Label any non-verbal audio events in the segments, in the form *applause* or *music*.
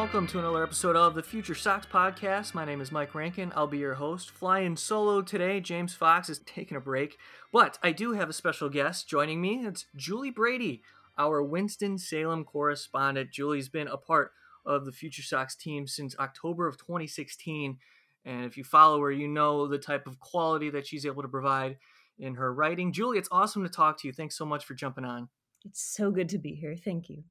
welcome to another episode of the Future Sox Podcast. My name is Mike Rankin. I'll be your host. Flying solo today, James Fox is taking a break, but I do have a special guest joining me. It's Julie Brady, our Winston-Salem correspondent. Julie's been a part of the Future Sox team since October of 2016, and if you follow her, you know the type of quality that she's able to provide in her writing. Julie, it's awesome to talk to you. Thanks so much for jumping on. It's so good to be here. Thank you.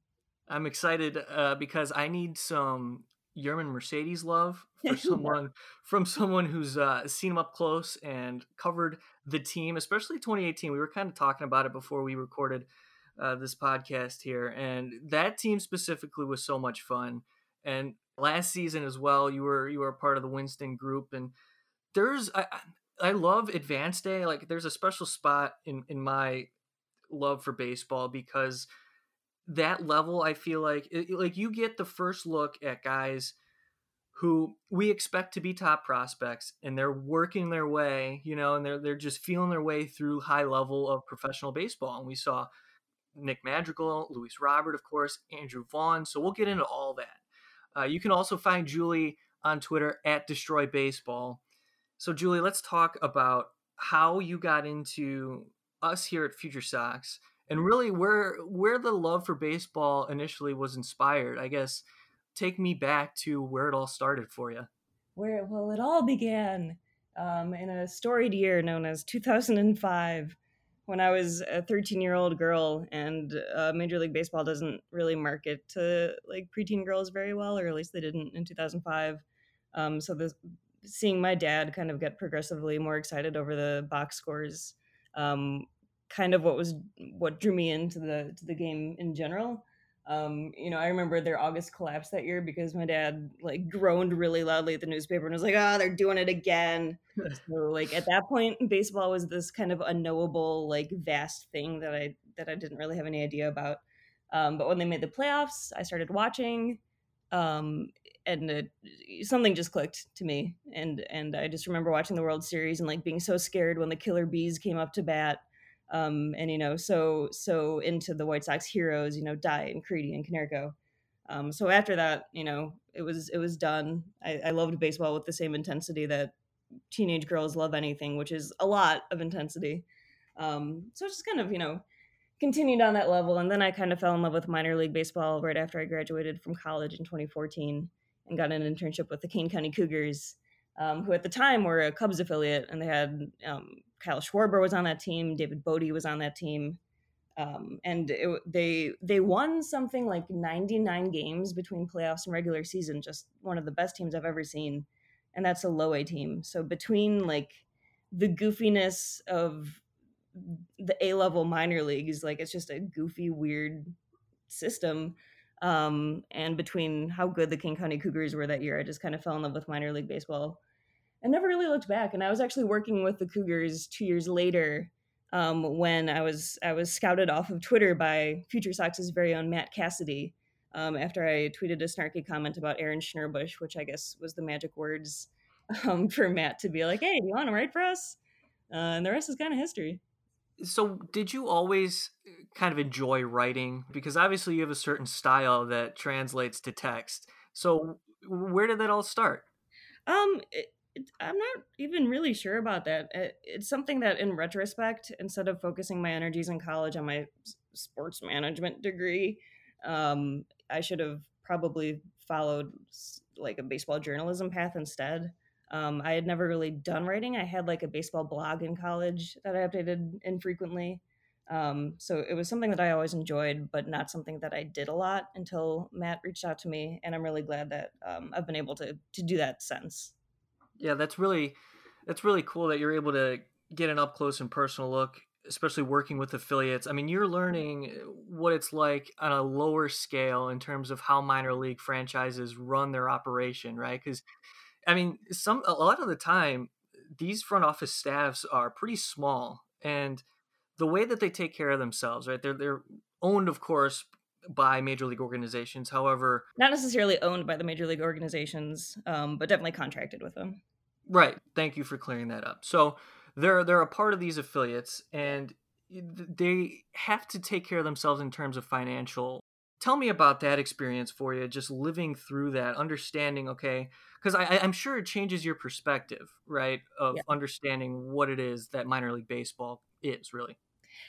I'm excited uh, because I need some Yermin Mercedes love *laughs* for someone from someone who's uh, seen him up close and covered the team, especially 2018. We were kind of talking about it before we recorded uh, this podcast here, and that team specifically was so much fun. And last season as well, you were you were a part of the Winston group, and there's I I love Advanced A. Like there's a special spot in in my love for baseball because that level i feel like like you get the first look at guys who we expect to be top prospects and they're working their way you know and they're they're just feeling their way through high level of professional baseball and we saw nick madrigal luis robert of course andrew vaughn so we'll get into all that. Uh, you can also find julie on twitter at destroy baseball. So julie let's talk about how you got into us here at future sox and really where where the love for baseball initially was inspired i guess take me back to where it all started for you where well it all began um, in a storied year known as 2005 when i was a 13 year old girl and uh, major league baseball doesn't really market to like preteen girls very well or at least they didn't in 2005 um, so this seeing my dad kind of get progressively more excited over the box scores um, kind of what was what drew me into the to the game in general. Um, you know, I remember their August collapse that year because my dad like groaned really loudly at the newspaper and was like, "Ah, oh, they're doing it again." *laughs* so like at that point, baseball was this kind of unknowable, like vast thing that I that I didn't really have any idea about. Um, but when they made the playoffs, I started watching, um, and it, something just clicked to me. And and I just remember watching the World Series and like being so scared when the Killer Bees came up to bat um, and you know so so into the White Sox heroes, you know, Dye and Crede and Konerko. Um, so after that, you know, it was it was done. I, I loved baseball with the same intensity that teenage girls love anything, which is a lot of intensity. Um, so just kind of you know continued on that level, and then I kind of fell in love with minor league baseball right after I graduated from college in 2014 and got an internship with the Kane County Cougars, um, who at the time were a Cubs affiliate, and they had um, Kyle Schwarber was on that team, David Bote was on that team, um, and it, they they won something like 99 games between playoffs and regular season. Just one of the best teams I've ever seen, and that's a low A team. So between like the goofiness of the A level minor leagues, like it's just a goofy, weird system. Um, and between how good the Kane County Cougars were that year, I just kind of fell in love with minor league baseball I never really looked back. And I was actually working with the Cougars two years later um, when I was I was scouted off of Twitter by Future Sox's very own Matt Cassidy um, after I tweeted a snarky comment about Aaron Schnurbusch, which I guess was the magic words *laughs* um, for Matt to be like, "Hey, do you want to write for us?" Uh, and the rest is kind of history. So, did you always uh, kind of enjoy writing? Because obviously, you have a certain style that translates to text. So, where did that all start? Um, it, I'm not even really sure about that. It's something that, in retrospect, instead of focusing my energies in college on my sports management degree, um, I should have probably followed like a baseball journalism path instead. Um, I had never really done writing. I had like a baseball blog in college that I updated infrequently. Um, so it was something that I always enjoyed, but not something that I did a lot until Matt reached out to me, and I'm really glad that um, I've been able to to do that since yeah, that's really that's really cool that you're able to get an up close and personal look, especially working with affiliates. I mean, you're learning what it's like on a lower scale in terms of how minor league franchises run their operation, right? Because I mean, some a lot of the time these front office staffs are pretty small and the way that they take care of themselves, right? They're they're owned, of course, by major league organizations. However, not necessarily owned by the major league organizations, um, but definitely contracted with them. Right. Thank you for clearing that up. So they're they're a part of these affiliates, and they have to take care of themselves in terms of financial tell me about that experience for you just living through that understanding okay because i'm sure it changes your perspective right of yeah. understanding what it is that minor league baseball is really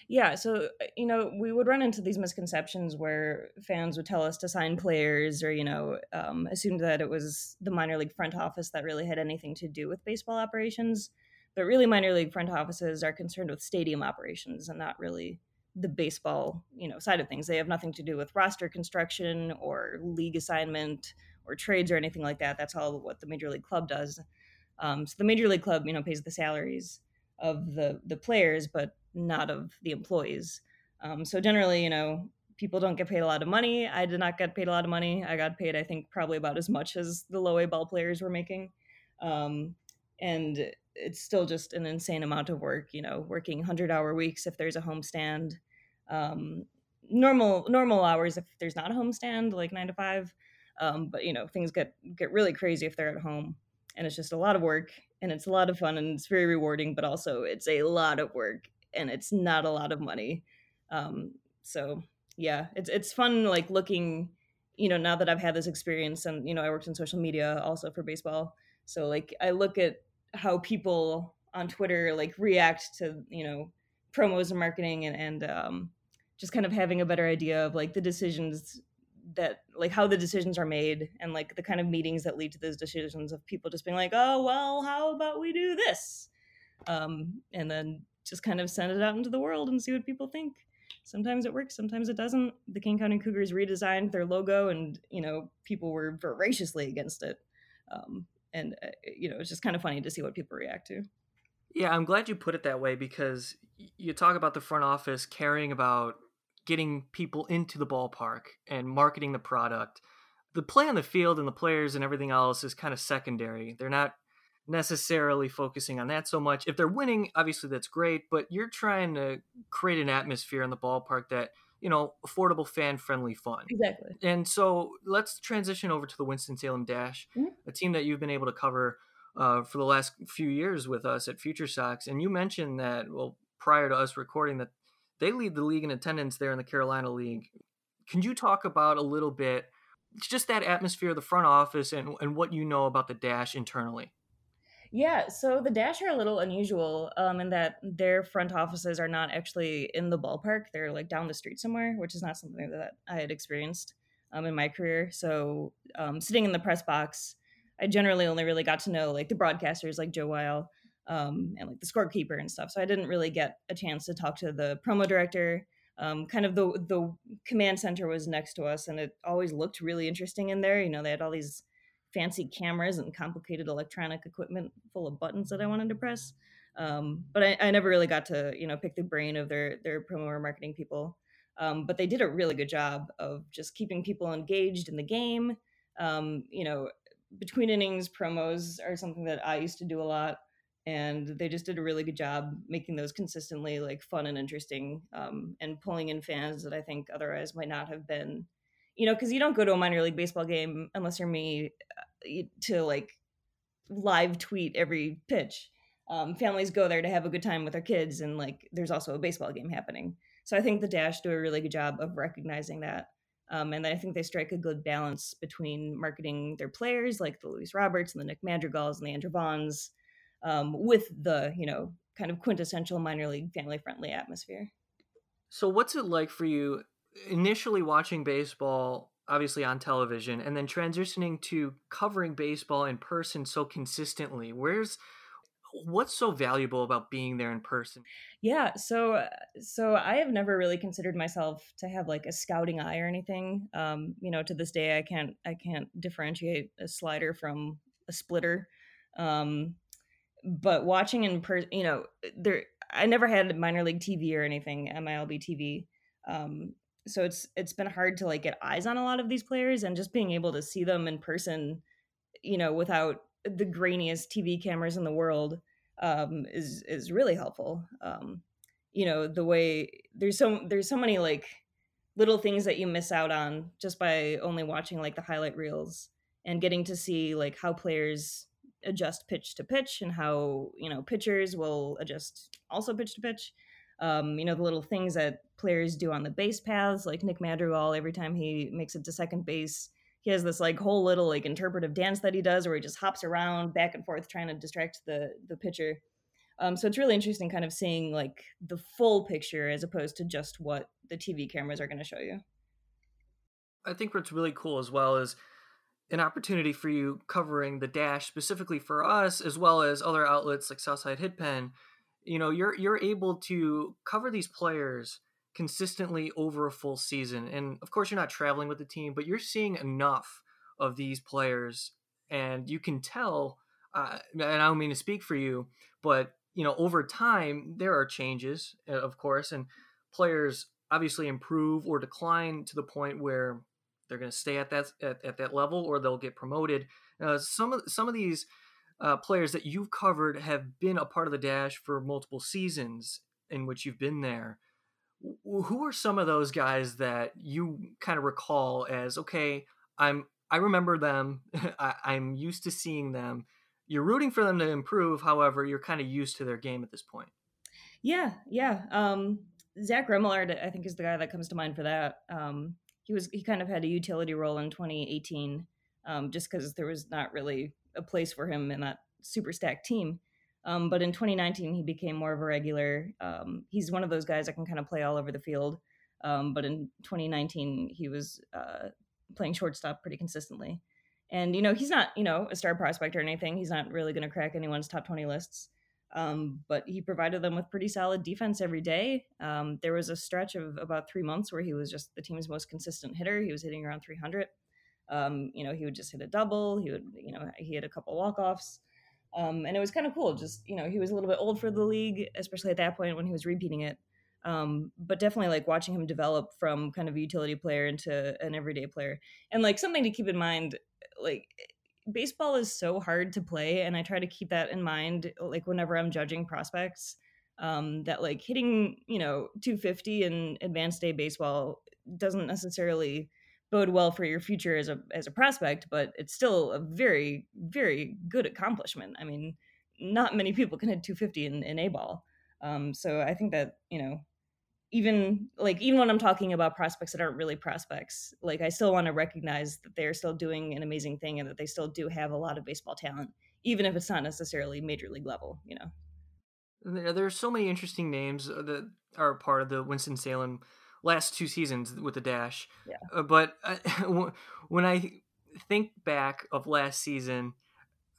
yeah so uh, you know we would run into these misconceptions where fans would tell us to sign players or you know um, assumed that it was the minor league front office that really had anything to do with baseball operations. But really minor league front offices are concerned with stadium operations and not really the baseball you know side of things. They have nothing to do with roster construction or league assignment or trades or anything like that. That's all what the major league club does. Um, so the major league club you know pays the salaries of the the players but not of the employees. Um, so generally you know people don't get paid a lot of money. I did not get paid a lot of money. I got paid i think probably about as much as the low a ball players were making. Um, and it's still just an insane amount of work you know working 100 hour weeks if there's a homestand um, normal normal hours if there's not a homestand like 9 to 5 um, but you know things get get really crazy if they're at home. And it's just a lot of work and it's a lot of fun and it's very rewarding but also it's a lot of work and it's not a lot of money. Um, so yeah it's it's fun like looking you know now that i've had this experience and you know i worked in social media also for baseball. So like i look at how people on Twitter like react to you know promos and marketing and and um, just kind of having a better idea of like the decisions that like how the decisions are made and like the kind of meetings that lead to those decisions of people just being like oh well how about we do this? Um, and then just kind of send it out into the world and see what people think. Sometimes it works sometimes it doesn't. The kane county cougars redesigned their logo and you know people were voraciously against it. Um, and uh, you know it's just kind of funny to see what people react to. Yeah i'm glad you put it that way because you talk about the front office caring about getting people into the ballpark and marketing the product. The play on the field and the players and everything else is kind of secondary. They're not necessarily focusing on that so much if they're winning obviously that's great but you're trying to create an atmosphere in the ballpark that you know, affordable, fan friendly fun. Exactly. And so let's transition over to the Winston-Salem Dash, mm-hmm. a team that you've been able to cover uh, for the last few years with us at Future Sox. And you mentioned that, well, prior to us recording, that they lead the league in attendance there in the Carolina League. Can you talk about a little bit just that atmosphere of the front office and, and what you know about the Dash internally? Yeah, so the Dash are a little unusual um, in that their front offices are not actually in the ballpark. They're like down the street somewhere, which is not something that I had experienced um, in my career. So um, sitting in the press box, I generally only really got to know like the broadcasters like Joe Weil um, and like the scorekeeper and stuff. So I didn't really get a chance to talk to the promo director. Um, kind of the the command center was next to us, and it always looked really interesting in there. You know, they had all these fancy cameras and complicated electronic equipment full of buttons that I wanted to press. Um, but I, I, never really got to you know pick the brain of their their promo or marketing people. Um, but they did a really good job of just keeping people engaged in the game. Um, you know, between innings promos are something that I used to do a lot, and they just did a really good job making those consistently like fun and interesting, um, and pulling in fans that I think otherwise might not have been you know, because you don't go to a minor league baseball game unless you're me uh, to like live tweet every pitch. Um, families go there to have a good time with their kids, and like there's also a baseball game happening. So I think the Dash do a really good job of recognizing that. Um, and I think they strike a good balance between marketing their players, like the Luis Roberts and the Nick Madrigals and the Andrew Vaughns, um, with the you know kind of quintessential minor league family friendly atmosphere. So, what's it like for you initially watching baseball obviously on television and then transitioning to covering baseball in person so consistently where's what's so valuable about being there in person? Yeah so so i have never really considered myself to have like a scouting eye or anything um you know to this day i can't i can't differentiate a slider from a splitter um but watching in person you know there i never had minor league tv or anything mlb tv um so it's it's been hard to like get eyes on a lot of these players and just being able to see them in person you know without the grainiest tv cameras in the world um, is is really helpful. Um, you know the way there's so there's so many like little things that you miss out on just by only watching like the highlight reels and getting to see like how players adjust pitch to pitch and how you know pitchers will adjust also pitch to pitch Um, you know, the little things that players do on the base paths, like Nick Madrigal, every time he makes it to second base, he has this like whole little like interpretive dance that he does where he just hops around back and forth trying to distract the the pitcher. Um, so it's really interesting kind of seeing like the full picture as opposed to just what the TV cameras are going to show you. I think what's really cool as well is an opportunity for you covering the dash specifically for us as well as other outlets like Southside Hitpen. You know, you're you're able to cover these players consistently over a full season. And of course, you're not traveling with the team, but you're seeing enough of these players, and you can tell. Uh, and I don't mean to speak for you, but you know, over time there are changes, uh, of course, and players obviously improve or decline to the point where they're going to stay at that at, at, that level or they'll get promoted. Uh, some of some of these uh, players that you've covered have been a part of the dash for multiple seasons in which you've been there. Who are some of those guys that you kind of recall as okay i'm i remember them. *laughs* I, i'm used to seeing them. You're rooting for them to improve however you're kind of used to their game at this point. Yeah yeah um zack remillard i think is the guy that comes to mind for that. Um he was he kind of had a utility role in 2018 um, just because there was not really a place for him in that super stacked team um, but in 2019, he became more of a regular. Um, he's one of those guys that can kind of play all over the field. Um, but in 2019, he was uh, playing shortstop pretty consistently. And, you know, he's not, you know, a star prospect or anything. He's not really going to crack anyone's top 20 lists. Um, but he provided them with pretty solid defense every day. Um, there was a stretch of about three months where he was just the team's most consistent hitter. He was hitting around 300. Um, you know, he would just hit a double. He would, you know, he had a couple walk offs. Um, and it was kind of cool. Just you know, he was a little bit old for the league, especially at that point when he was repeating it. Um, but definitely like watching him develop from kind of a utility player into an everyday player. And like something to keep in mind, like baseball is so hard to play, and I try to keep that in mind. Like whenever I'm judging prospects, um, that like hitting you know 250 in advanced A baseball doesn't necessarily bode well for your future as a as a prospect, but it's still a very very good accomplishment. I mean, not many people can hit 250 in, in A ball. Um, so I think that you know, even like even when I'm talking about prospects that aren't really prospects, like I still want to recognize that they're still doing an amazing thing and that they still do have a lot of baseball talent, even if it's not necessarily major league level. You know, there, there's so many interesting names that are part of the Winston Salem last two seasons with the dash. Yeah. Uh, but uh, *laughs* when I think back of last season,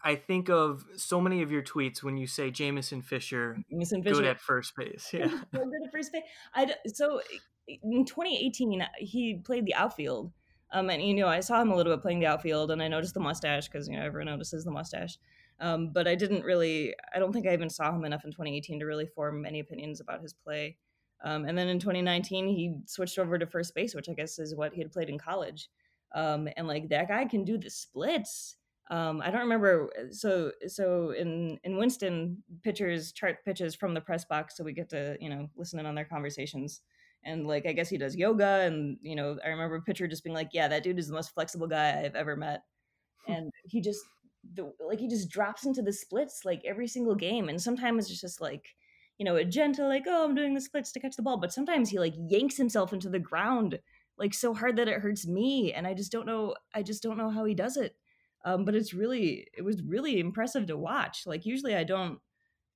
I think of so many of your tweets when you say Jameson Fisher, Jameson Fisher. good at first base. *laughs* Yeah, good at first base. I so in 2018 he played the outfield. Um, and you know, I saw him a little bit playing the outfield, and I noticed the mustache because you know everyone notices the mustache. Um, but I didn't really, I don't think I even saw him enough in 2018 to really form any opinions about his play. Um, and then in 2019, he switched over to first base, which I guess is what he had played in college. Um, and like that guy can do the splits. Um, I don't remember. So so in in Winston, pitchers chart pitches from the press box, so we get to you know listen in on their conversations. And like I guess he does yoga, and you know I remember a pitcher just being like, "Yeah, that dude is the most flexible guy I've ever met," *laughs* and he just the, like he just drops into the splits like every single game, and sometimes it's just like you know, a gentle like, oh, I'm doing the splits to catch the ball. But sometimes he like yanks himself into the ground like so hard that it hurts me, and I just don't know. I just don't know how he does it. Um, but it's really, it was really impressive to watch. Like usually, I don't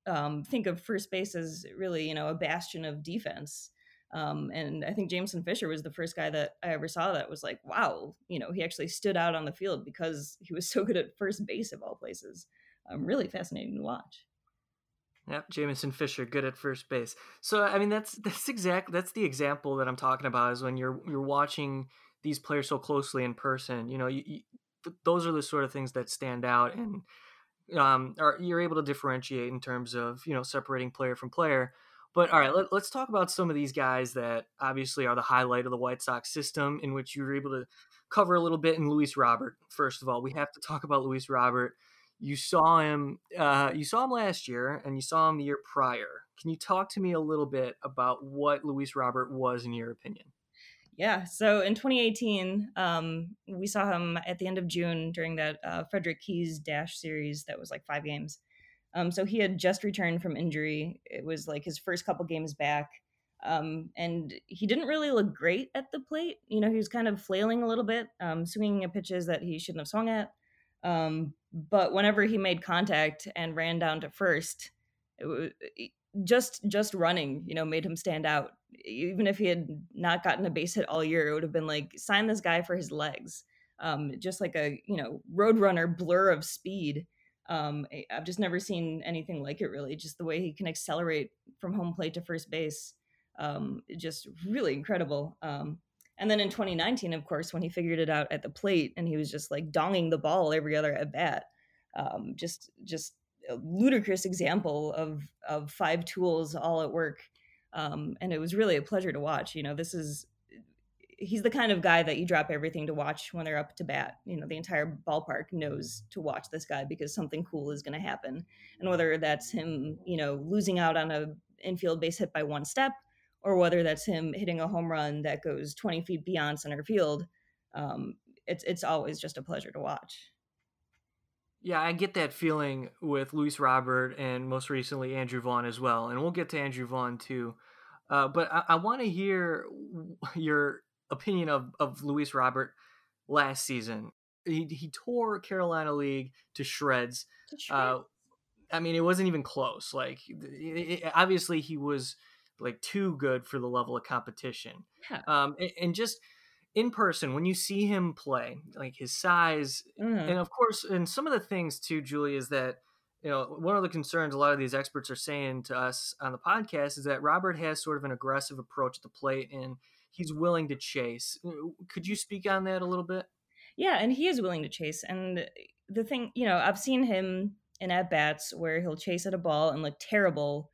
um, think of first base as really, you know, a bastion of defense. Um, and I think Jameson Fisher was the first guy that I ever saw that was like, wow, you know, he actually stood out on the field because he was *laughs* so good at first base of all places. Um, really fascinating to watch. Yeah, Jameson Fisher, good at first base. So I mean, that's that's exact that's the example that I'm talking about is when you're you're watching these players so closely in person. You know, you, you, th- those are the sort of things that stand out, and um, are you're able to differentiate in terms of you know separating player from player. But all right, let, let's talk about some of these guys that obviously are the highlight of the White Sox system, in which you were able to cover a little bit in Luis Robert. First of all, we have to talk about Luis Robert you saw him uh, you saw him last year and you saw him the year prior can you talk to me a little bit about what luis robert was in your opinion yeah so in 2018 um, we saw him at the end of june during that uh, frederick keys dash series that was like five games Um, so he had just returned from injury. It was like his first couple games back. Um, and he didn't really look great at the plate. You know, he was kind of flailing a little bit, um, swinging at pitches that he shouldn't have swung at. Um, but whenever he made contact and ran down to first, was just just running, you know, made him stand out. Even if he had not gotten a base hit all year, it would have been like sign this guy for his legs. Um, just like a you know roadrunner blur of speed. Um, I've just never seen anything like it. Really, just the way he can accelerate from home plate to first base um, just really incredible. Um, and then in 2019, of course, when he figured it out at the plate and he was just like donging the ball every other at bat, um, just just a ludicrous example of of five tools all at work. Um, and it was really a pleasure to watch. You know, this is he's the kind of guy that you drop everything to watch when they're up to bat. You know, the entire ballpark knows to watch this guy because something cool is going to happen. And whether that's him, you know, losing out on a infield base hit by one step or whether that's him hitting a home run that goes 20 feet beyond center field, um, it's it's always just a pleasure to watch. Yeah, I get that feeling with Luis Robert and most recently Andrew Vaughn as well, and we'll get to Andrew Vaughn too. Uh, but I, I want to hear your opinion of of Luis Robert last season. He, he tore Carolina League to shreds. To shreds. Uh, I mean, it wasn't even close. Like, it, it, obviously, he was like too good for the level of competition. Yeah. Um, and, and, just in person when you see him play, like his size, mm. and of course, and some of the things too, Julie, is that you know one of the concerns a lot of these experts are saying to us on the podcast is that Robert has sort of an aggressive approach at the plate and he's willing to chase. Could you speak on that a little bit? Yeah, and he is willing to chase. And the thing, you know, I've seen him in at bats where he'll chase at a ball and look terrible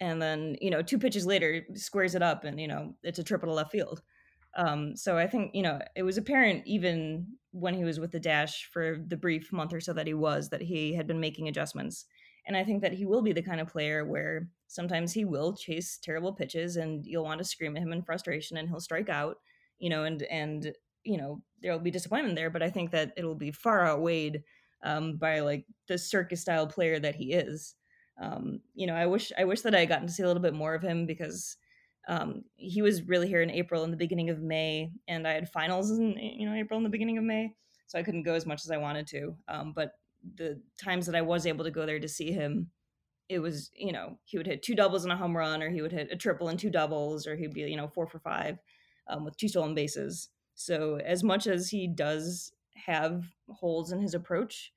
and then you know two pitches later squares it up and you know it's a triple to left field. Um, so i think you know it was apparent even when he was with the dash for the brief month or so that he was that he had been making adjustments. And i think that he will be the kind of player where sometimes he will chase terrible pitches and you'll want to scream at him in frustration and he'll strike out you know and and you know there'll be disappointment there but i think that it'll be far outweighed um, by like the circus style player that he is um, you know, I wish I wish that I had gotten to see a little bit more of him because um, he was really here in April and the beginning of May, and I had finals in you know April and the beginning of May, so I couldn't go as much as I wanted to. Um, but the times that I was able to go there to see him, it was you know he would hit two doubles and a home run, or he would hit a triple and two doubles, or he'd be you know four for five um, with two stolen bases. So as much as he does have holes in his approach,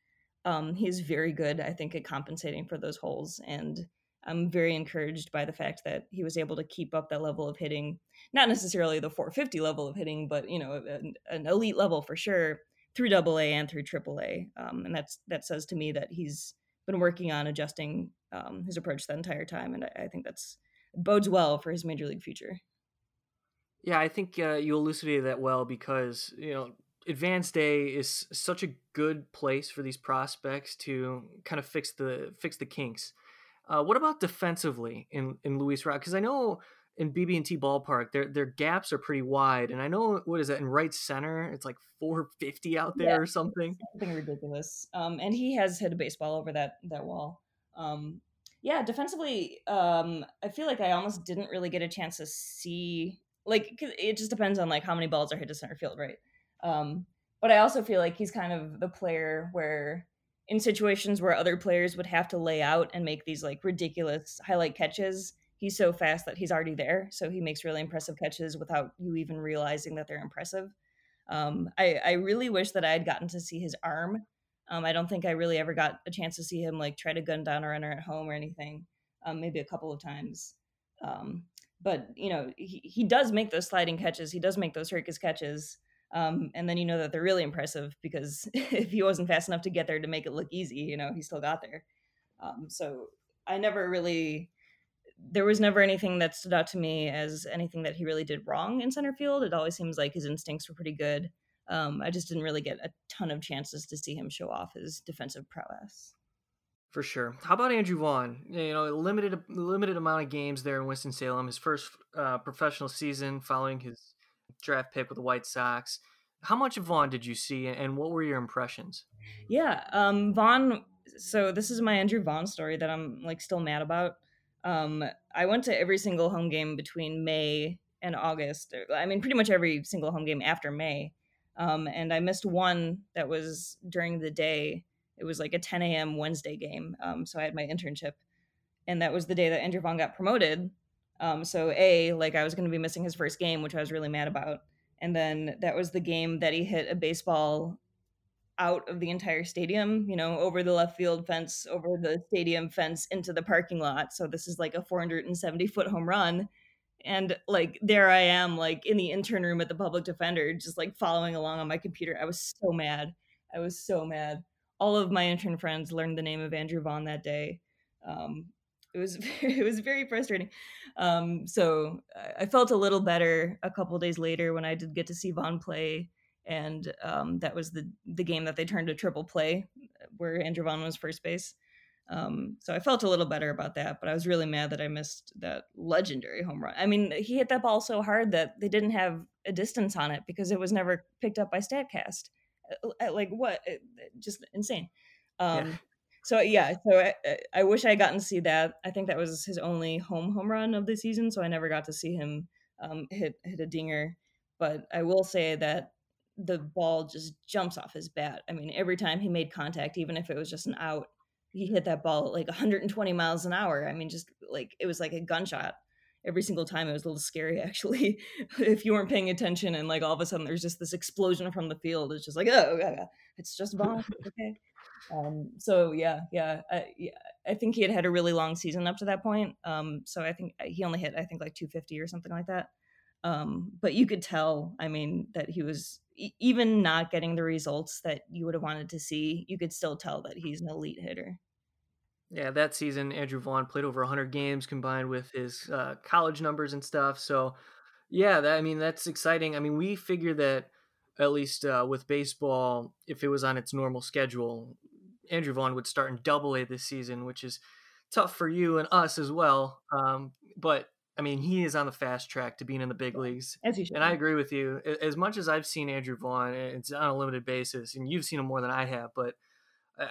um, he's very good, I think, at compensating for those holes. And I'm very encouraged by the fact that he was able to keep up that level of hitting, not necessarily the 450 level of hitting, but you know, an, an elite level for sure through Double A and through Triple A. Um, and that's that says to me that he's been working on adjusting um, his approach the entire time, and I, I, think that's bodes well for his major league future. Yeah, I think uh, you elucidated that well because you know advanced A is such a good place for these prospects to kind of fix the fix the kinks. Uh, what about defensively in in Luis Rock? Because I know in BB&T ballpark, their their gaps are pretty wide, and I know what is that in right center? It's like 450 out there yeah, or something. Something ridiculous. Um, and he has hit a baseball over that that wall. Um, yeah, defensively, um, I feel like I almost didn't really get a chance to see. Like, it just depends on like how many balls are hit to center field, right? Um, but I also feel like he's kind of the player where in situations where other players would have to lay out and make these like ridiculous highlight catches, he's so fast that he's already there. So he makes really impressive catches without you even realizing that they're impressive. Um, I, I really wish that I had gotten to see his arm. Um, I don't think I really ever got a chance to see him like try to gun down a runner at home or anything. Um, maybe a couple of times. Um, but you know, he, he does make those sliding catches. He does make those circus catches. Um, and then you know that they're really impressive because *laughs* if he wasn't fast enough to get there to make it look easy, you know, he still got there. Um, so I never really, there was never anything that stood out to me as anything that he really did wrong in center field. It always seems like his instincts were pretty good. Um, I just didn't really get a ton of chances to see him show off his defensive prowess. For sure. How about Andrew Vaughn? You know, limited limited amount of games there in Winston Salem. His first uh, professional season following his draft pick with the White Sox. How much of Vaughn did you see, and what were your impressions? Yeah, um, Vaughn so this is my Andrew Vaughn story that I'm like still mad about. Um, I went to every single home game between May and August. I mean, pretty much every single home game after May. Um, and I missed one that was during the day. It was like a 10 a.m. Wednesday game. Um, so I had my internship, and that was the day that Andrew Vaughn got promoted. Um, so a like I was going to be missing his first game, which I was really mad about. And then that was the game that he hit a baseball out of the entire stadium, you know, over the left field fence, over the stadium fence into the parking lot. So this is like a 470 foot home run and like there i am like in the intern room at the public defender just like following along on my computer i was so mad i was so mad all of my intern friends learned the name of andrew vaughn that day um, it was *laughs* it was very frustrating um, so i felt a little better a couple days later when i did get to see vaughn play and um, that was the the game that they turned to triple play where andrew vaughn was first base um, so I felt a little better about that, but I was really mad that I missed that legendary home run. I mean, he hit that ball so hard that they didn't have a distance on it because it was never picked up by Statcast. Uh, like what? Just insane. Um, yeah. So yeah, so I, I, wish I had gotten to see that. I think that was his only home home run of the season, so I never got to see him um, hit hit a dinger. But I will say that the ball just jumps off his bat. I mean, every time he made contact, even if it was just an out, he hit that ball at like 120 miles an hour. I mean, just like it was like a gunshot every single time. It was a little scary *laughs* actually. if you weren't paying attention and like all of a sudden there's just this explosion from the field, it's just like, oh, yeah, it's just ball. *laughs* okay. Um, so yeah, yeah, I, yeah, I think he had had a really long season up to that point. Um, so I think uh, he only hit, I think like 250 or something like that. Um, but you could tell, I mean, that he was even not getting the results that you would have wanted to see. You could still tell that he's an elite hitter. Yeah, that season Andrew Vaughn played over 100 games combined with his uh, college numbers and stuff. So, yeah, that, I mean that's exciting. I mean, we figure that at least uh, with baseball, if it was on its normal schedule, Andrew Vaughn would start in Double A this season, which is tough for you and us as well. Um, but I mean, he is on the fast track to being in the big leagues. As you should. And I agree with you. As much as I've seen Andrew Vaughn, it's on a limited basis, and you've seen him more than I have, but uh,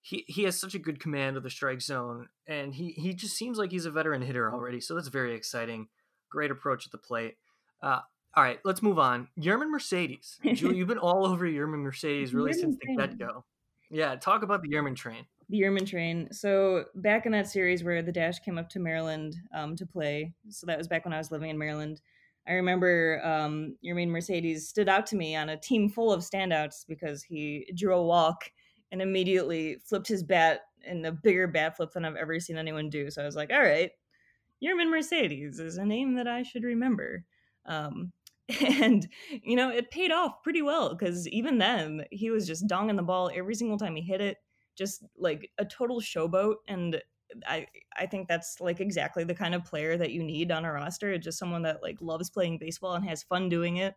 he he has such a good command of the strike zone, and he he just seems like he's a veteran hitter already. So that's very exciting. Great approach at the plate. Uh, all right, let's move on. Yermin Mercedes, Julie, *laughs* you've been all over Yermin Mercedes really since the get go. Yeah, talk about the Yermin train. The Yermin train. So back in that series where the Dash came up to Maryland um, to play, so that was back when I was living in Maryland. I remember um, Yermin Mercedes stood out to me on a team full of standouts because he drew a walk and immediately flipped his bat in a bigger bat flip than I've ever seen anyone do. So I was like, all right, Yermin Mercedes is a name that I should remember. Um, and, you know, it paid off pretty well because even then, he was just donging the ball every single time he hit it, just like a total showboat. And I, I think that's like exactly the kind of player that you need on a roster. It's just someone that like loves playing baseball and has fun doing it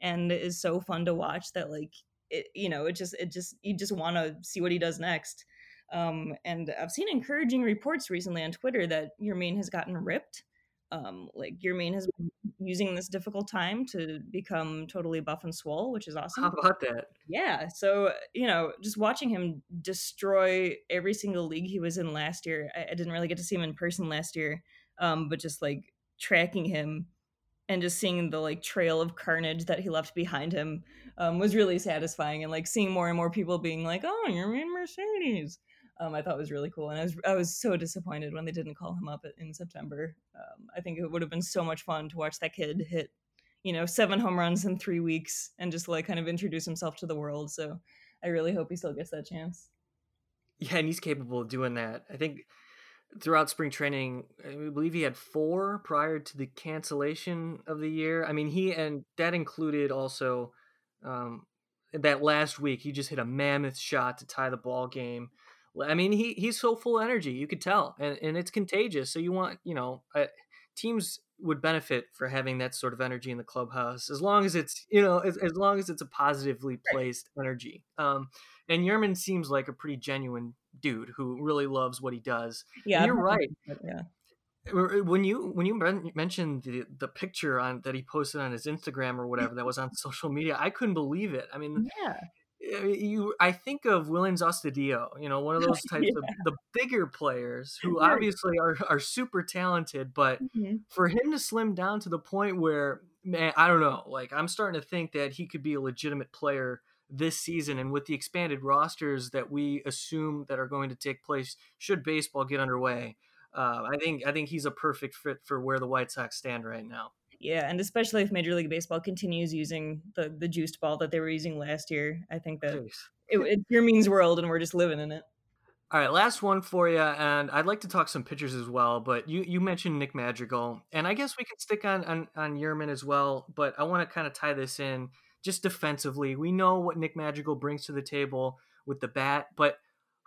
and is so fun to watch that like it, you know, it just, it just, you just want to see what he does next. Um, and I've seen encouraging reports recently on Twitter that Yermin has gotten ripped. Um, like Yermin has been using this difficult time to become totally buff and swole, which is awesome. How about that? Yeah. So, you know, just watching him destroy every single league he was in last year. I, I didn't really get to see him in person last year, um, but just like tracking him and just seeing the like trail of carnage that he left behind him um, was really satisfying and like seeing more and more people being like oh yermin mercedes um, i thought was really cool and I was, I was so disappointed when they didn't call him up in september um, i think it would have been so much fun to watch that kid hit you know seven home runs in three weeks and just like kind of introduce himself to the world so i really hope he still gets that chance yeah and he's capable of doing that i think throughout spring training. I believe he had four prior to the cancellation of the year. I mean, he and that included also um, that last week. He just hit a mammoth shot to tie the ball game. I mean, he he's so full of energy. You could tell, and and it's contagious. So you want you know uh, teams would benefit for having that sort of energy in the clubhouse as long as it's you know as, as long as it's a positively placed energy. Um, and Yermin seems like a pretty genuine dude who really loves what he does. Yeah, and you're right. Yeah. When you when you mentioned the the picture on that he posted on his Instagram or whatever that was on social media, I couldn't believe it. I mean, yeah, you I think of Willians Astudillo, you know, one of those *laughs* types yeah. of the bigger players who obviously are are super talented, but mm-hmm. for him to slim down to the point where man, I don't know, like I'm starting to think that he could be a legitimate player this season and with the expanded rosters that we assume that are going to take place should baseball get underway. Uh, I think I think he's a perfect fit for where the White Sox stand right now. Yeah, and especially if Major League Baseball continues using the the juiced ball that they were using last year, I think that it, it's means world, and we're just living in it. All right, last one for you, and I'd like to talk some pitchers as well. But you you mentioned Nick Madrigal, and I guess we could stick on on, on Yermin as well. But I want to kind of tie this in just defensively. We know what Nick Madrigal brings to the table with the bat, but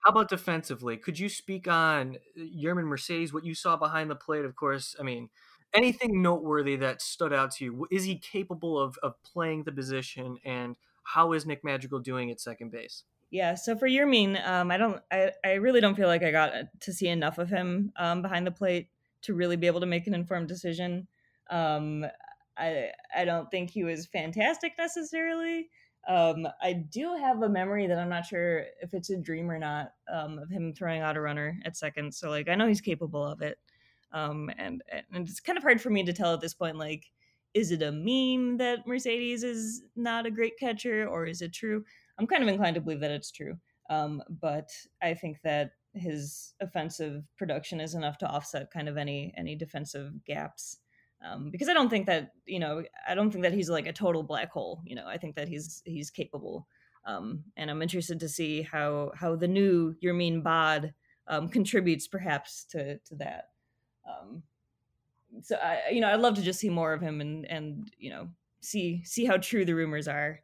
how about defensively? Could you speak on uh, Yermin Mercedes, what you saw behind the plate? Of course, I mean, anything noteworthy that stood out to you? Is he capable of, of playing the position, and how is Nick Madrigal doing at second base? Yeah, so for Yermin, um, I don't, I, I really don't feel like I got to see enough of him um, behind the plate to really be able to make an informed decision. Um, I, I don't think he was fantastic necessarily. Um, I do have a memory that I'm not sure if it's a dream or not um, of him throwing out a runner at second. So like I know he's capable of it, um, and and it's kind of hard for me to tell at this point. Like, is it a meme that Mercedes is not a great catcher, or is it true? I'm kind of inclined to believe that it's true. Um, but I think that his offensive production is enough to offset kind of any any defensive gaps um, because I don't think that you know I don't think that he's like a total black hole. You know, I think that he's he's capable, um, and I'm interested to see how how the new Yermin Bod um, contributes perhaps to to that. Um, so I you know I'd love to just see more of him and and you know see see how true the rumors are,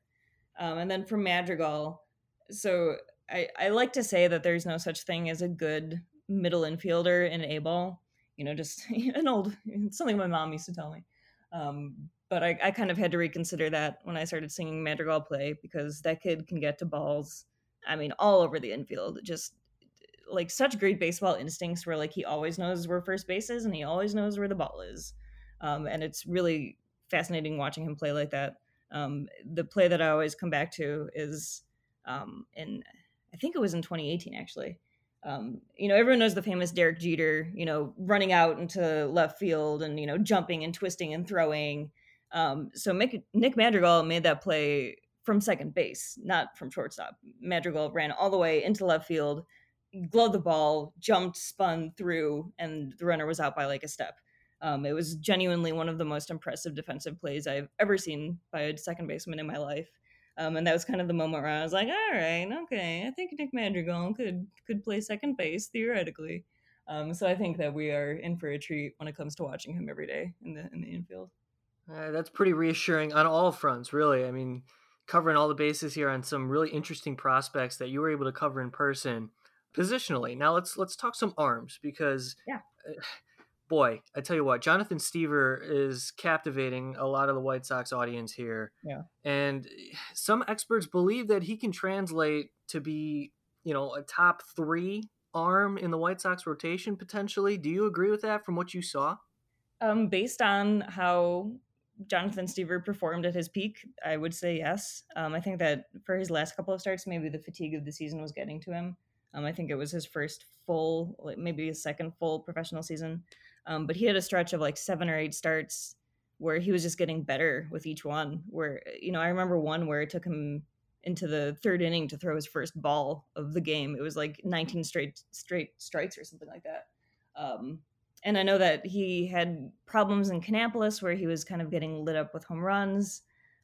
um, and then from Madrigal, so I I like to say that there's no such thing as a good middle infielder in A ball you know, just *laughs* an old something my mom used to tell me. Um, but I, I kind of had to reconsider that when I started singing Madrigal play because that kid can get to balls. I mean, all over the infield. Just like such great baseball instincts where like he always knows where first base is and he always knows where the ball is. Um, and it's really fascinating watching him play like that. Um, the play that I always come back to is um, in, I think it was in 2018 actually um, you know, everyone knows the famous Derek Jeter, you know, running out into left field and, you know, jumping and twisting and throwing. Um, so Mick, Nick Madrigal made that play from second base, not from shortstop. Madrigal ran all the way into left field, gloved the ball, jumped, spun through, and the runner was out by like a step. Um, it was genuinely one of the most impressive defensive plays I've ever seen by a second baseman in my life. Um, and that was kind of the moment where I was like, all right, okay, I think Nick Madrigal could could play second base theoretically. Um, so I think that we are in for a treat when it comes to watching him every day in the in the infield. Uh, that's pretty reassuring on all fronts, really. I mean, covering all the bases here on some really interesting prospects that you were able to cover in person positionally. Now let's let's talk some arms because yeah. Uh, boy, I tell you what, Jonathan Stiever is captivating a lot of the White Sox audience here. Yeah. And some experts believe that he can translate to be, you know, a top three arm in the White Sox rotation potentially. Do you agree with that from what you saw? Um, based on how Jonathan Stiever performed at his peak, I would say yes. Um, I think that for his last couple of starts, maybe the fatigue of the season was getting to him. Um, I think it was his first full, maybe his second full professional season. Um, but he had a stretch of like seven or eight starts where he was just getting better with each one. Where you know, I remember one where it took him into the third inning to throw his first ball of the game. It was like 19 straight straight strikes or something like that. Um, and I know that he had problems in Kannapolis where he was kind of getting lit up with home runs.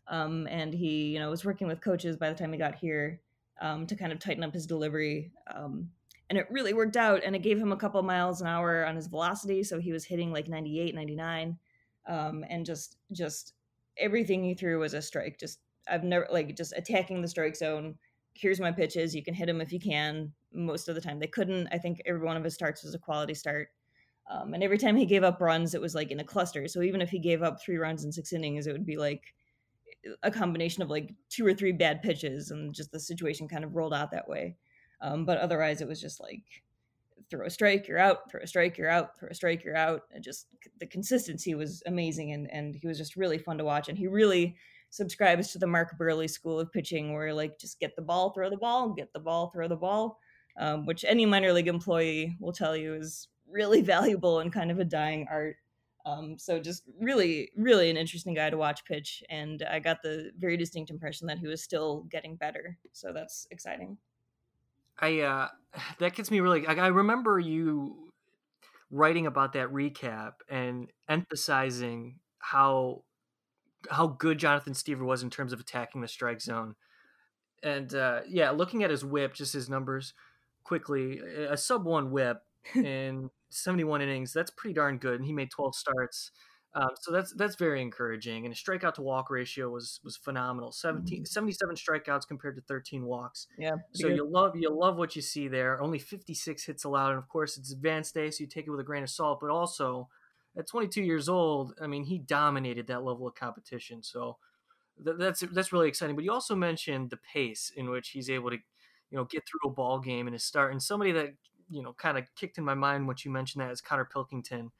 Um, and he, you know, was working with coaches by the time he got here um, to kind of tighten up his delivery. Um, and it really worked out and it gave him a couple miles an hour on his velocity so he was hitting like 98 99 um, and just just everything he threw was a strike just i've never like just attacking the strike zone here's my pitches you can hit them if you can most of the time they couldn't i think every one of his starts was a quality start um, and every time he gave up runs it was like in a cluster so even if he gave up three runs in six innings it would be like a combination of like two or three bad pitches and just the situation kind of rolled out that way um, but otherwise, it was just like throw a strike, you're out, throw a strike, you're out, throw a strike, you're out. And just the consistency was amazing. And, and he was just really fun to watch. And he really subscribes to the Mark Buehrle school of pitching, where like just get the ball, throw the ball, get the ball, throw the ball, um, which any minor league employee will tell you is really *laughs* valuable and kind of a dying art. Um, so just really, really an interesting guy to watch pitch, and I got the very distinct impression that he was still getting better. So that's exciting. I uh, *sighs* that gets me really. I, I remember you writing about that recap and emphasizing how how good Jonathan Stiever was in terms of attacking the strike zone. And uh, yeah, looking at his whip, just his numbers quickly, a sub one whip *laughs* in 71 innings. That's pretty darn good. And he made 12 starts. Um, so that's that's very encouraging. And his strikeout to walk ratio was was phenomenal. 17, mm-hmm. 77 strikeouts compared to 13 walks. Yeah. So you love you love what you see there. Only 56 hits allowed, and of course it's Advanced A, so you take it with a grain of salt. But also, at 22 years old, I mean, he dominated that level of competition. So th- that's that's really exciting. But you also mentioned the pace in which he's able to, you know, get through a ball game in his start. And somebody that you know kind of kicked in my mind once you mentioned that is Konnor Pilkington.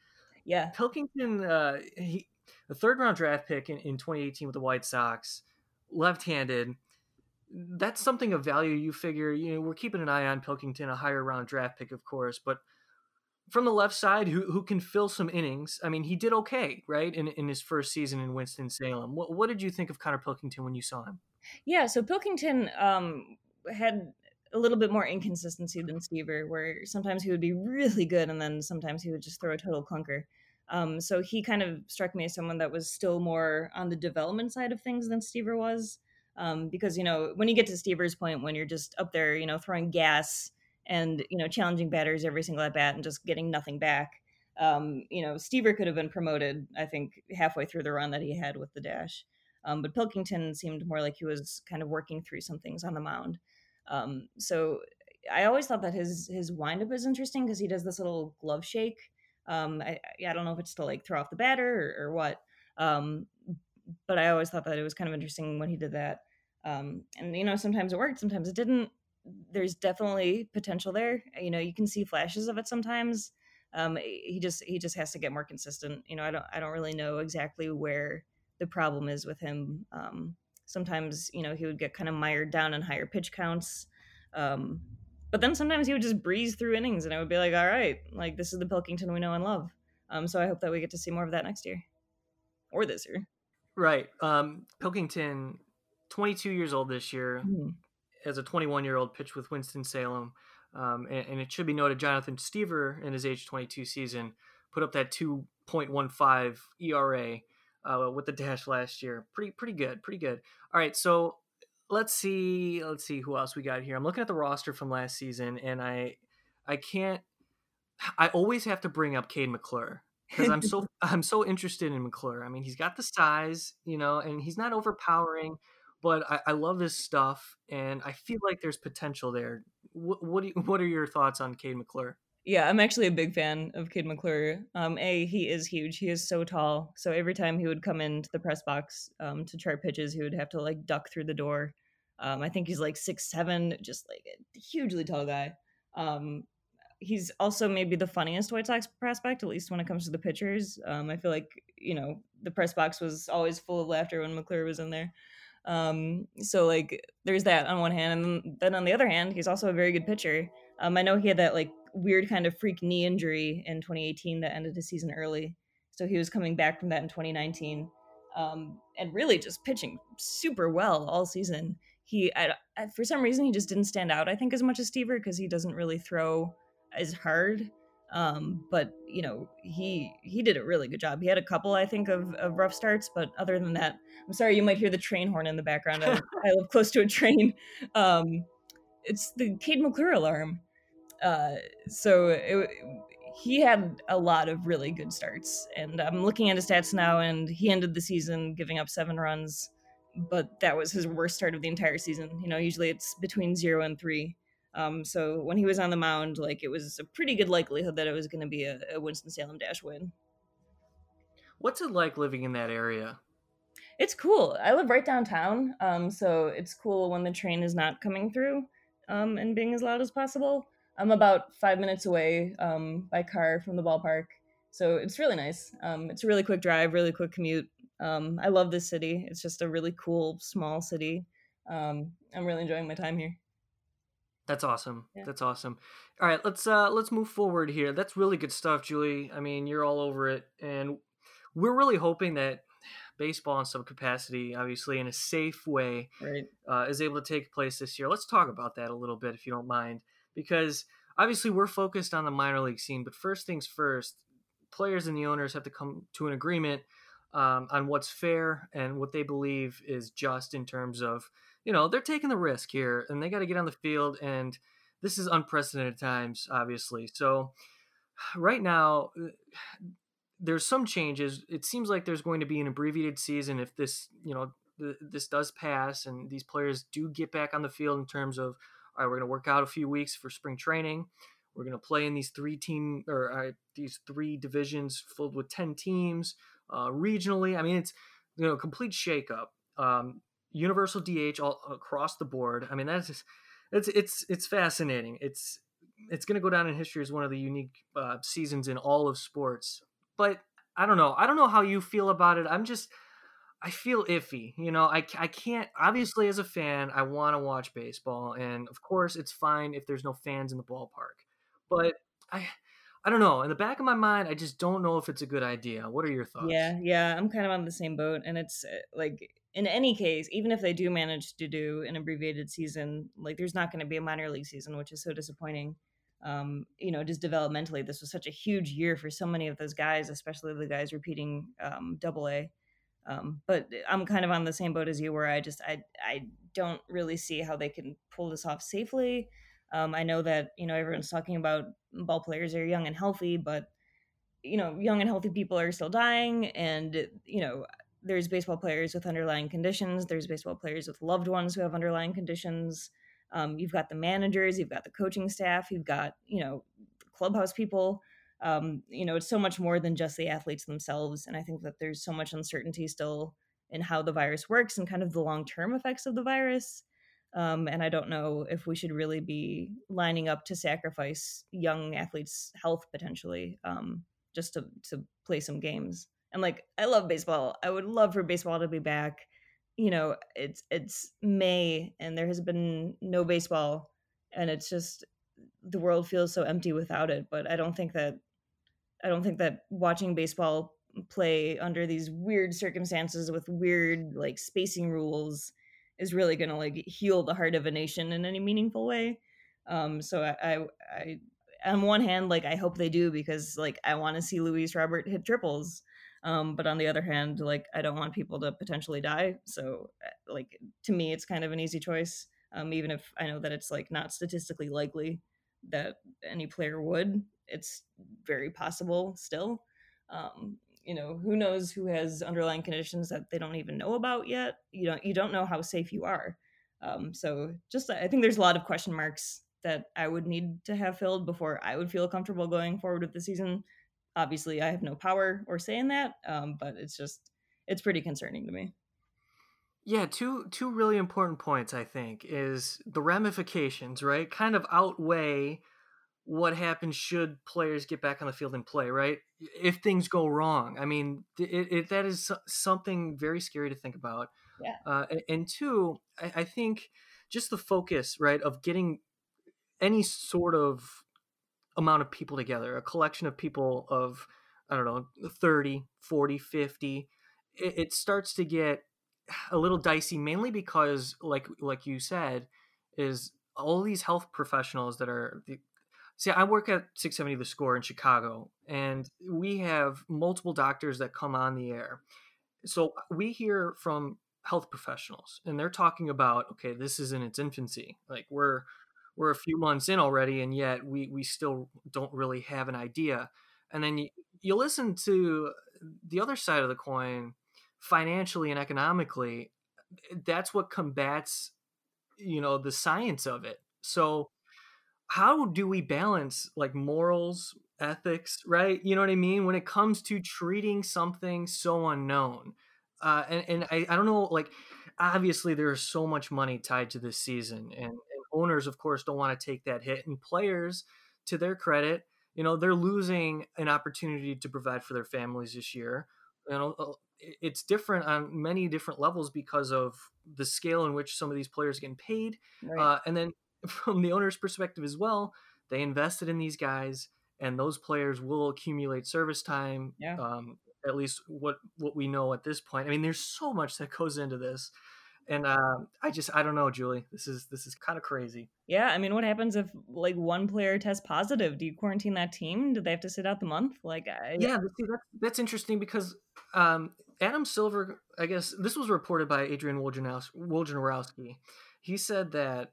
Yeah, Pilkington, uh, he a third round draft pick in, in 2018 with the White Sox, left handed. That's something of value. You figure, you know, we're keeping an eye on Pilkington, a higher round draft pick, of course, but from the left side who, who can fill some innings. I mean, he did okay, right, in, in his first season in Winston Salem. What, what did you think of Konnor Pilkington when you saw him? Yeah, so Pilkington um, had a little bit more inconsistency than Stiever, where sometimes he would be really good and then sometimes he would just throw a total clunker. Um, so he kind of struck me as someone that was still more on the development side of things than Stiever was. Um, because, you know, when you get to Stiever's point, when you're just up there, you know, throwing gas and, you know, challenging batters every single at bat and just getting nothing back, um, you know, Stiever could have been promoted, I think, halfway through the run that he had with the dash. Um, but Pilkington seemed more like he was kind of working through some things on the mound. Um, so I always thought that his his windup is interesting because he does this little glove shake. Um, I, I don't know if it's to like throw off the batter or, or what, um, but I always thought that it was kind of interesting when he did that. Um, and you know, sometimes it worked, sometimes it didn't. There's definitely potential there. You know, you can see flashes of it sometimes. Um, he just he just has to get more consistent. You know, I don't I don't really know exactly where the problem is with him. Um, sometimes you know he would get kind of mired down in higher pitch counts um, but then sometimes he would just breeze through innings and i would be like all right like this is the pilkington we know and love um, so i hope that we get to see more of that next year or this year right um, pilkington 22 years old this year mm-hmm. as a 21 year old pitched with winston-salem um, and, and, it should be noted jonathan stiever in his age 22 season put up that 2.15 era uh, with the dash last year. Pretty pretty good, pretty good. All right, so let's see let's see who else we got here. I'm looking at the roster from last season, and I I can't. I always have to bring up Kade McClure because I'm so *laughs* I'm so interested in McClure. I mean, he's got the size, you know, and he's not overpowering, but I, I love his stuff, and I feel like there's potential there. What what, you, what are your thoughts on Kade McClure? Yeah, I'm actually a big fan of Kade McClure. Um, a, he is huge. He is so tall. So every time he would come into the press box um, to chart pitches, he would have to like duck through the door. Um, I think he's like six seven, just like a hugely tall guy. Um, he's also maybe the funniest White Sox prospect, at least when it comes to the pitchers. Um, I feel like you know the press box was always full of laughter when McClure was in there. Um, so like there's that on one hand, and then on the other hand, he's also a very good pitcher. Um, I know he had that like weird kind of freak knee injury in 2018 that ended his season early. So he was coming back from that in 2019 um, and really just pitching super well all season. He, I, I, for some reason, he just didn't stand out, I think, as much as Stiever because he doesn't really throw as hard. Um, but you know, he he did a really good job. He had a couple, I think, of, of rough starts, but other than that, I'm sorry, you might hear the train horn in the background. I, I live close to a train. Um, it's the Kade McClure alarm. Uh, so it, he had a lot of really good starts. And I'm looking at his stats now, and he ended the season giving up seven runs, but that was his worst start of the entire season. You know, usually it's between zero and three. Um, so when he was on the mound, like it was a pretty good likelihood that it was going to be a, a Winston Salem Dash win. What's it like living in that area? It's cool. I live right downtown, um, so it's cool when the train is not coming through um, and being as loud as possible. I'm about five minutes away um, by car from the ballpark, so it's really nice. Um, it's a really quick drive, really quick commute. Um, I love this city. It's just a really cool small city. Um, I'm really enjoying my time here. That's awesome. Yeah. That's awesome. All right, let's uh let's move forward here. That's really good stuff, Julie. I mean, you're all over it and we're really hoping that baseball in some capacity, obviously in a safe way, right. uh, is able to take place this year. Let's talk about that a little bit, if you don't mind, because obviously we're focused on the minor league scene. But first things first, players and the owners have to come to an agreement um, on what's fair and what they believe is just in terms of, you know, they're taking the risk here and they got to get on the field. And this is unprecedented times, obviously. So *sighs* right now, there's some changes. It seems like there's going to be an abbreviated season if this, you know, th- this does pass and these players do get back on the field in terms of, all right, we're going to work out a few weeks for spring training. We're going to play in these three team or uh, these three divisions filled with 10 teams uh, regionally. I mean, it's, you know, complete shakeup. Um, universal DH all across the board. I mean, that's just, it's, it's, it's fascinating. It's, it's going to go down in history as one of the unique uh, seasons in all of sports but I don't know. I don't know how you feel about it. I'm just I feel iffy. You know, I, I can't obviously as a fan, I want to watch baseball and of course it's fine if there's no fans in the ballpark. But I I don't know. In the back of my mind, I just don't know if it's a good idea. What are your thoughts? Yeah, yeah, I'm kind of on the same boat and it's uh, like in any case, even if they do manage to do an abbreviated season, like there's not going to be a minor league season, which is so disappointing um, you know, just developmentally, this was such a huge year for so many of those guys, especially the guys repeating um, Double A. Um, but I'm kind of on the same boat as you, where I just I I don't really see how they can pull this off safely. Um, I know that you know everyone's talking about ball players are young and healthy, but you know, young and healthy people are still dying, and you know, there's baseball players with underlying conditions. There's baseball players with loved ones who have underlying conditions. Um, you've got the managers, you've got the coaching staff, you've got you know clubhouse people. Um, you know, it's so much more than just the athletes themselves, and I think that there's so much uncertainty still in how the virus works and kind of the long term effects of the virus. Um, and I don't know if we should really be lining up to sacrifice young athletes' health potentially um, just to to play some games. And like, I love baseball. I would love for baseball to be back you know it's it's may and there has been no baseball and it's just the world feels so empty without it but i don't think that i don't think that watching baseball play under these weird circumstances with weird like spacing rules is really going to like heal the heart of a nation in any meaningful way. Um so i i, I on one hand like i hope they do because like i want to see luis robert hit triples um, but on the other hand, like I don't want people to potentially die. So uh, like to me, it's kind of an easy choice. Um, even if I know that it's like not statistically likely that any player would, it's very possible still. Um, you know, who knows who has underlying conditions that they don't even know about yet. You don't you don't know how safe you are. Um, so just I think there's a lot of question marks that I would need to have filled before I would feel comfortable going forward with the season obviously i have no power or say in that um, but it's just it's pretty concerning to me. Yeah two two really important points i think is the ramifications right? Kind of outweigh what happens should players get back on the field and play right? If things go wrong. I mean it, it, that is something very scary to think about. Yeah. Uh, and two I, I think just the focus right of getting any sort of amount of people together, a collection of people of, I don't know, 30, 40, 50, it, it starts to get a little dicey, mainly because, like, like you said, is all these health professionals that are see i work at 670 the score in chicago and we have multiple doctors that come on the air. So we hear from health professionals and they're talking about okay this is in its infancy like we're we're a few months in already and yet we we still don't really have an idea. And then you, you listen to the other side of the coin financially and economically that's what combats you know the science of it. So how do we balance like morals ethics right? You know what i mean? When it comes to treating something so unknown uh, and, and I, I don't know like obviously there's so much money tied to this season and owners, of course, don't want to take that hit, and players, to their credit, you know, they're losing an opportunity to provide for their families this year. You know, uh, it's different on many different levels because of the scale in which some of these players are getting paid, Right. uh, and then *laughs* from the owner's perspective as well, they invested in these guys, and those players will accumulate service time. Yeah. Um, at least what what we know at this point. I mean, there's so much that goes into this, and uh, I just I don't know, Julie. This is this is kind of crazy. yeah, I mean, what happens if like one player tests positive? Do you quarantine that team? Do they have to sit out the month? Like, I, Yeah, see, that's, that's interesting because um, Adam Silver, I guess this was reported by Adrian. Wojnarowski. He said that,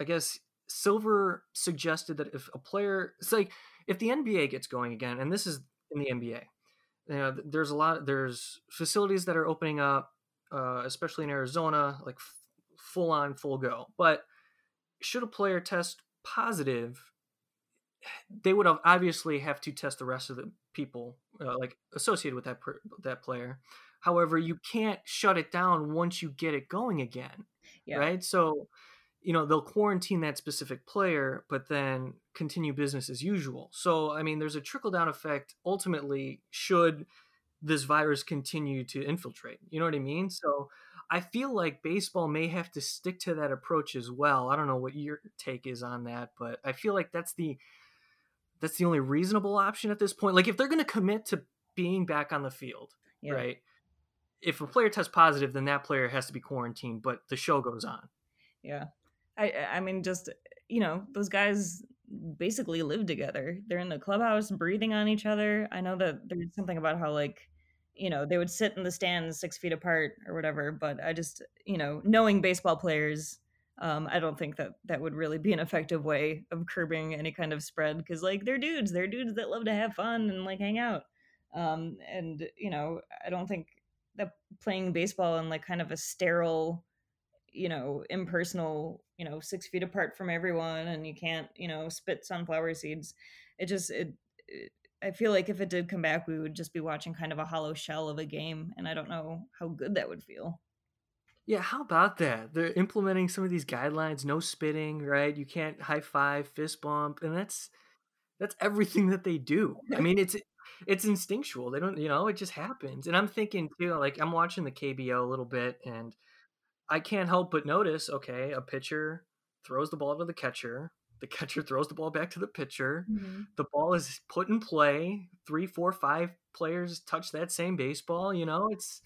I guess Silver suggested that if a player, it's like if the NBA gets going again, and this is in the NBA, you know, there's a lot, there's facilities that are opening up, uh, especially in Arizona, like f- full on, full go. But should a player test positive, they would have obviously have to test the rest of the people uh, like associated with that per, that player. However, you can't shut it down once you get it going again, Yeah. right? So, you know, they'll quarantine that specific player, but then continue business as usual. So, I mean, there's a trickle down effect ultimately should this virus continue to infiltrate. You know what I mean? So, I feel like baseball may have to stick to that approach as well. I don't know what your take is on that, but I feel like that's the that's the only reasonable option at this point. Like if they're going to commit to being back on the field, Yeah. right? If a player tests positive, then that player has to be quarantined, but the show goes on. Yeah. I I mean just you know, those guys basically live together. They're in the clubhouse breathing on each other. I know that there's something about how like you know, they would sit in the stands six feet apart or whatever, but I just, you know, knowing baseball players, um, I don't think that that would really be an effective way of curbing any kind of spread because, like, they're dudes. They're dudes that love to have fun and, like, hang out. Um, and, you know, I don't think that playing baseball in, like, kind of a sterile, you know, impersonal, you know, six feet apart from everyone, and you can't, you know, spit sunflower seeds. It just it, it. I feel like if it did come back, we would just be watching kind of a hollow shell of a game, and I don't know how good that would feel. Yeah, how about that? They're implementing some of these guidelines, no spitting, right? You can't high five, fist bump, and that's that's everything that they do. I mean, it's it's instinctual. They don't, you know, it just happens. And I'm thinking too, like I'm watching the KBO a little bit, and I can't help but notice. Okay, a pitcher throws the ball to the catcher. The catcher throws the ball back to the pitcher. The ball is put in play. Three, four, five players touch that same baseball. You know, it's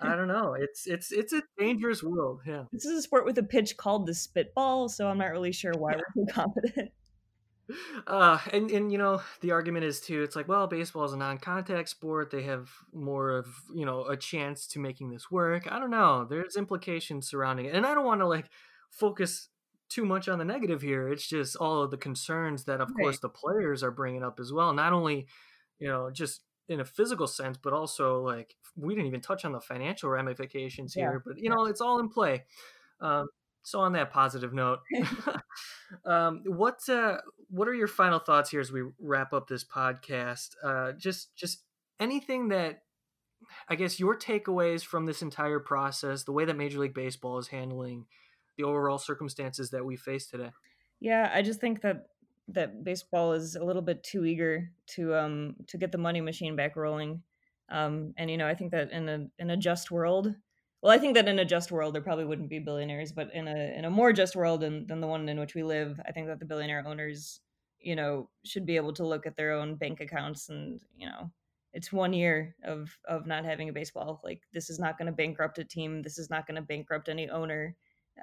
I don't know. It's it's it's a dangerous world. Yeah. This is a sport with a pitch called the spitball, so I'm not really sure why we're so *laughs* confident. Uh, and and you know the argument is too. It's like, well, baseball is a non-contact sport. They have more of you know a chance to making this work. I don't know. There's implications surrounding it, and I don't want to like focus too much on the negative here. It's just all of the concerns that, of course, the players are bringing up as well. Not only you know just in a physical sense, but also like we didn't even touch on the financial ramifications Yeah, here. But you know, it's all in play. Um, so on that positive note, *laughs* *laughs* um, what uh, what are your final thoughts here as we wrap up this podcast? Uh, just just anything that I guess your takeaways from this entire process, the way that Major League Baseball is handling the overall circumstances that we face today. Yeah, I just think that that baseball is a little bit too eager to um to get the money machine back rolling. Um and you know, I think that in a in a just world, well, I think that in a just world there probably wouldn't be billionaires, but in a in a more just world than, than the one in which we live, I think that the billionaire owners, you know, should be able to look at their own bank accounts and, you know, it's one year of of not having a baseball. Like this is not going to bankrupt a team. This is not going to bankrupt any owner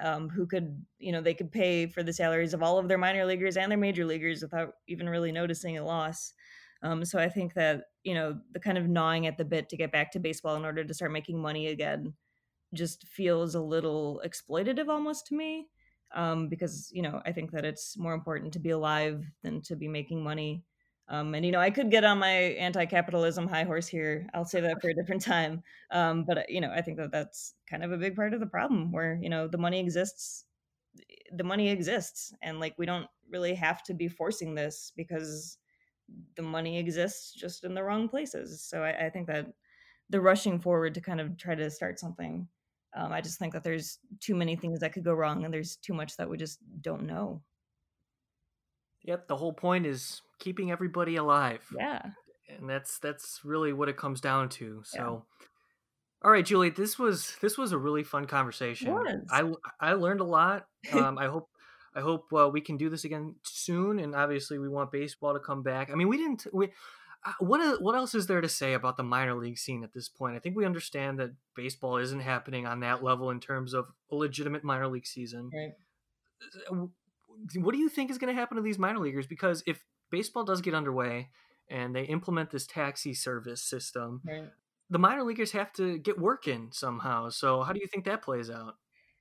um, who could, you know, they could pay for the salaries of all of their minor leaguers and their major leaguers without even really noticing a loss. Um, so I think that, you know, the kind of gnawing at the bit to get back to baseball in order to start making money again just feels a little exploitative almost to me. Um, because, you know, I think that it's more important to be alive than to be making money. Um, and you know, I could get on my anti-capitalism high horse here. I'll say that for a different time. Um, but you know, I think that that's kind of a big part of the problem, where you know the money exists, the money exists, and like we don't really have to be forcing this because the money exists just in the wrong places. So I, I think that the rushing forward to kind of try to start something, um, I just think that there's too many things that could go wrong, and there's too much that we just don't know. Yep, the whole point is keeping everybody alive. Yeah. and that's that's really what it comes down to. So All right, Julie, this was this was a really fun conversation. I I learned a lot. *laughs* Um, I hope I hope uh, we can do this again soon. And obviously, we want baseball to come back. I mean, we didn't we. Uh, what what else is there to say about the minor league scene at this point? I think we understand that baseball isn't happening on that level in terms of a legitimate minor league season. Right. What do you think is going to happen to these minor leaguers? Because if baseball does get underway and they implement this taxi service system, right. the minor leaguers have to get working somehow. So how do you think that plays out?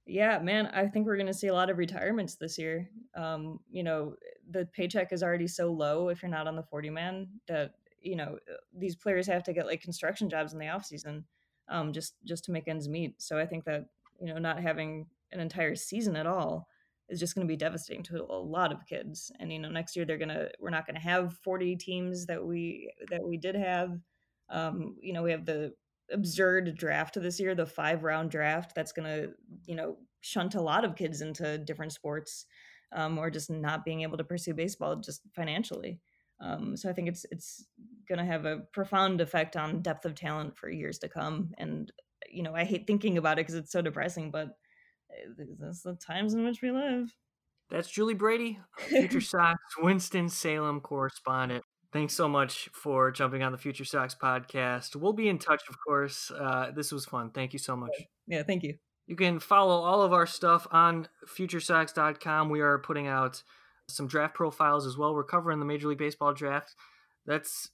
Yeah, man, I think we're going to see a lot of retirements this year. Um, you know, the paycheck is already so low if you're not on the 40 man that you know uh, these players have to get like construction jobs in the off season um, just just to make ends meet. So I think that you know not having an entire season at all is just going to be devastating to a lot of kids. And you know next year they're gonna we're not going to have 40 teams that we that we did have. Um, you know we have the absurd draft this year, the five round draft that's going to you know shunt a lot of kids into different sports um, or just not being able to pursue baseball just financially. Um, so I think it's it's going to have a profound effect on depth of talent for years to come. And you know, I hate thinking about it because it's so depressing, but that's the times in which we live. That's Julie Brady, Future *laughs* Sox Winston Salem correspondent. Thanks so much for jumping on the Future Sox podcast. We'll be in touch, of course. Uh, this was fun. Thank you so much. Yeah, thank you. You can follow all of our stuff on futuresox.com. We are putting out some draft profiles as well. We're covering the Major League Baseball draft. That's,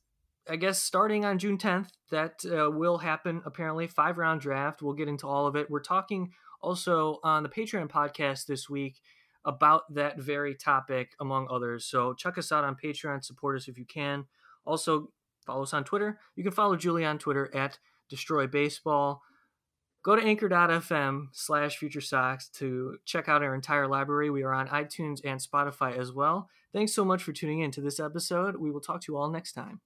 I guess, starting on June 10th. That uh, will happen, apparently. Five round draft. We'll get into all of it. We're talking also on the Patreon podcast this week about that very topic, among others. So check us out on Patreon. Support us if you can. Also, follow us on Twitter. You can follow Julie on Twitter at Destroy Baseball. Go to anchor.fm slash future sox to check out our entire library. We are on iTunes and Spotify as well. Thanks so much for tuning in to this episode. We will talk to you all next time.